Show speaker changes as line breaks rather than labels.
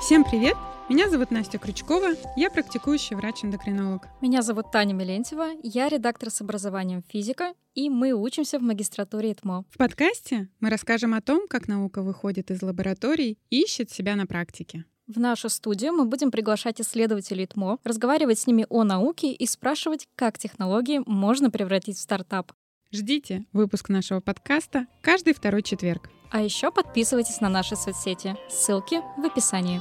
Всем привет! Меня зовут Настя Крючкова, я практикующий врач-эндокринолог.
Меня зовут Таня Мелентьева, я редактор с образованием физика, и мы учимся в магистратуре ИТМО.
В подкасте мы расскажем о том, как наука выходит из лабораторий и ищет себя на практике.
В нашу студию мы будем приглашать исследователей ТМО, разговаривать с ними о науке и спрашивать, как технологии можно превратить в стартап.
Ждите выпуск нашего подкаста каждый второй четверг.
А еще подписывайтесь на наши соцсети. Ссылки в описании.